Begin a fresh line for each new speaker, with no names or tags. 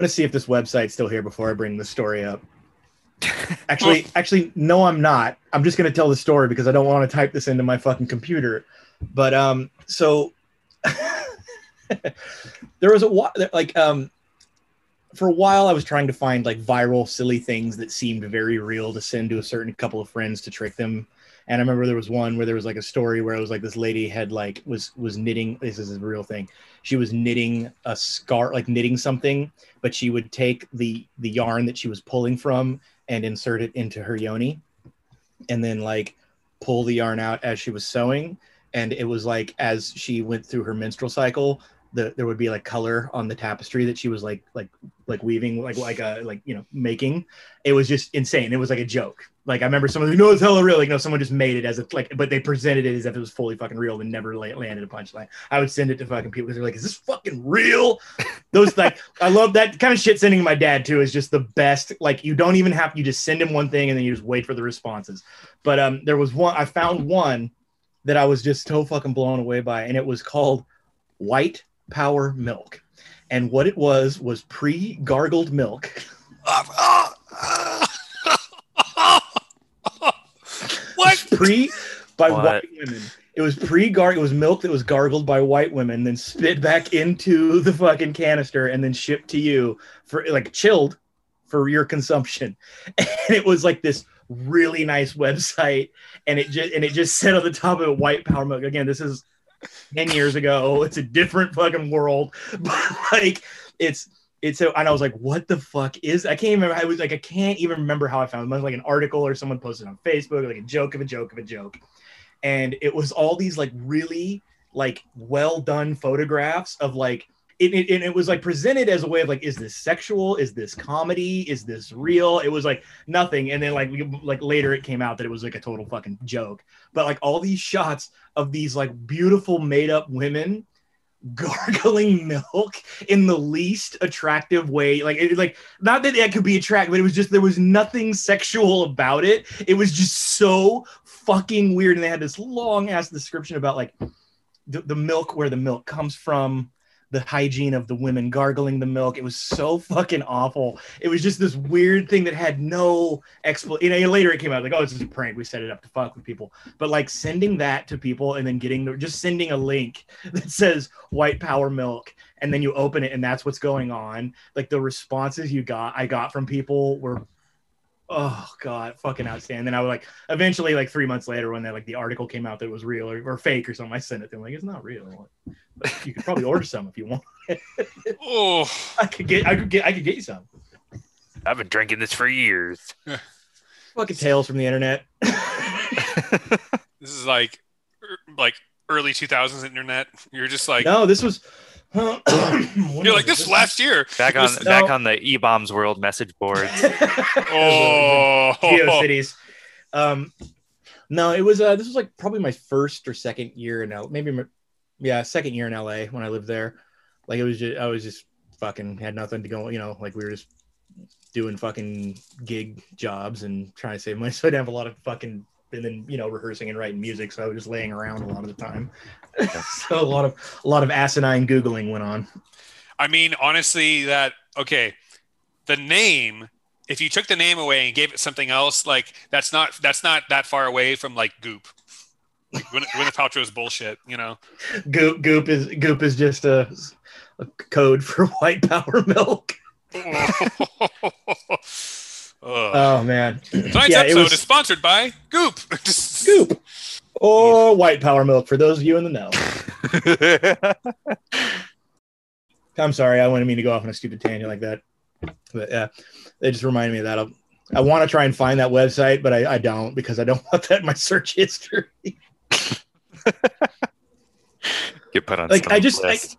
gonna see if this website's still here before I bring the story up. Actually, actually, no, I'm not. I'm just gonna tell the story because I don't want to type this into my fucking computer. But um, so there was a while, like um, for a while I was trying to find like viral, silly things that seemed very real to send to a certain couple of friends to trick them. And I remember there was one where there was like a story where it was like this lady had like was was knitting. This is a real thing. She was knitting a scarf, like knitting something, but she would take the the yarn that she was pulling from and insert it into her yoni, and then like pull the yarn out as she was sewing. And it was like as she went through her menstrual cycle, the, there would be like color on the tapestry that she was like like like weaving like like a like you know making it was just insane. It was like a joke. Like i remember someone like no it's hella real. Like no someone just made it as a like but they presented it as if it was fully fucking real and never la- landed a punchline. I would send it to fucking people because they're like is this fucking real? Those like i love that kind of shit sending my dad too is just the best. Like you don't even have you just send him one thing and then you just wait for the responses. But um there was one i found one that i was just so fucking blown away by and it was called white power milk. And what it was was pre gargled milk.
what?
Pre by
What?
white women. It was pre gar. It was milk that was gargled by white women, then spit back into the fucking canister, and then shipped to you for like chilled for your consumption. And it was like this really nice website, and it just and it just said on the top of it, "White Power Milk." Again, this is 10 years ago. Oh, it's a different fucking world. But like it's it's so and I was like, what the fuck is I can't remember I was like I can't even remember how I found it. It like an article or someone posted on Facebook, like a joke of a joke of a joke. And it was all these like really like well done photographs of like it, it, and it was like presented as a way of like, is this sexual? Is this comedy? Is this real? It was like nothing. And then like we, like later it came out that it was like a total fucking joke. But like all these shots of these like beautiful made up women gargling milk in the least attractive way like it like not that that could be attractive but it was just there was nothing sexual about it it was just so fucking weird and they had this long ass description about like the, the milk where the milk comes from the hygiene of the women gargling the milk. It was so fucking awful. It was just this weird thing that had no explanation you know later it came out like oh it's just a prank. We set it up to fuck with people. But like sending that to people and then getting the, just sending a link that says white power milk and then you open it and that's what's going on. Like the responses you got i got from people were oh god fucking outstanding. Then i would like eventually like three months later when that like the article came out that was real or, or fake or something i sent it to them. Like it's not real but you could probably order some if you want
Oh,
i could get i could get i could get you some
I've been drinking this for years.
fucking tales from the internet
this is like, er, like early 2000s internet. You're just like,
no this was
you're like this last year.
Back on
was-
back
No.
on the E Bombs World message boards.
Oh,
GeoCities. Um, no, it was uh, this was like probably my first or second year in L. Maybe my- yeah, second year in LA when I lived there. Like it was just I was just fucking had nothing to go. You know, like we were just doing fucking gig jobs and trying to save money. So I'd have a lot of fucking and then you know rehearsing and writing music. So I was just laying around a lot of the time. so a lot of a lot of asinine googling went on.
I mean, honestly, that okay. The name, if you took the name away and gave it something else, like that's not that's not that far away from like Goop. Like Gwyneth, Gwyneth Paltrow's bullshit, you know.
Goop goop is goop is just a, a code for white power milk. Oh man.
Tonight's
yeah,
episode
was-
is sponsored by Goop.
Scoop or white power milk for those of you in the know. I'm sorry, I wouldn't mean to go off on a stupid tangent like that, but yeah, they just reminded me of that. I'll, I want to try and find that website, but I, I don't because I don't want that in my search history.
Get put on
Like I just, I.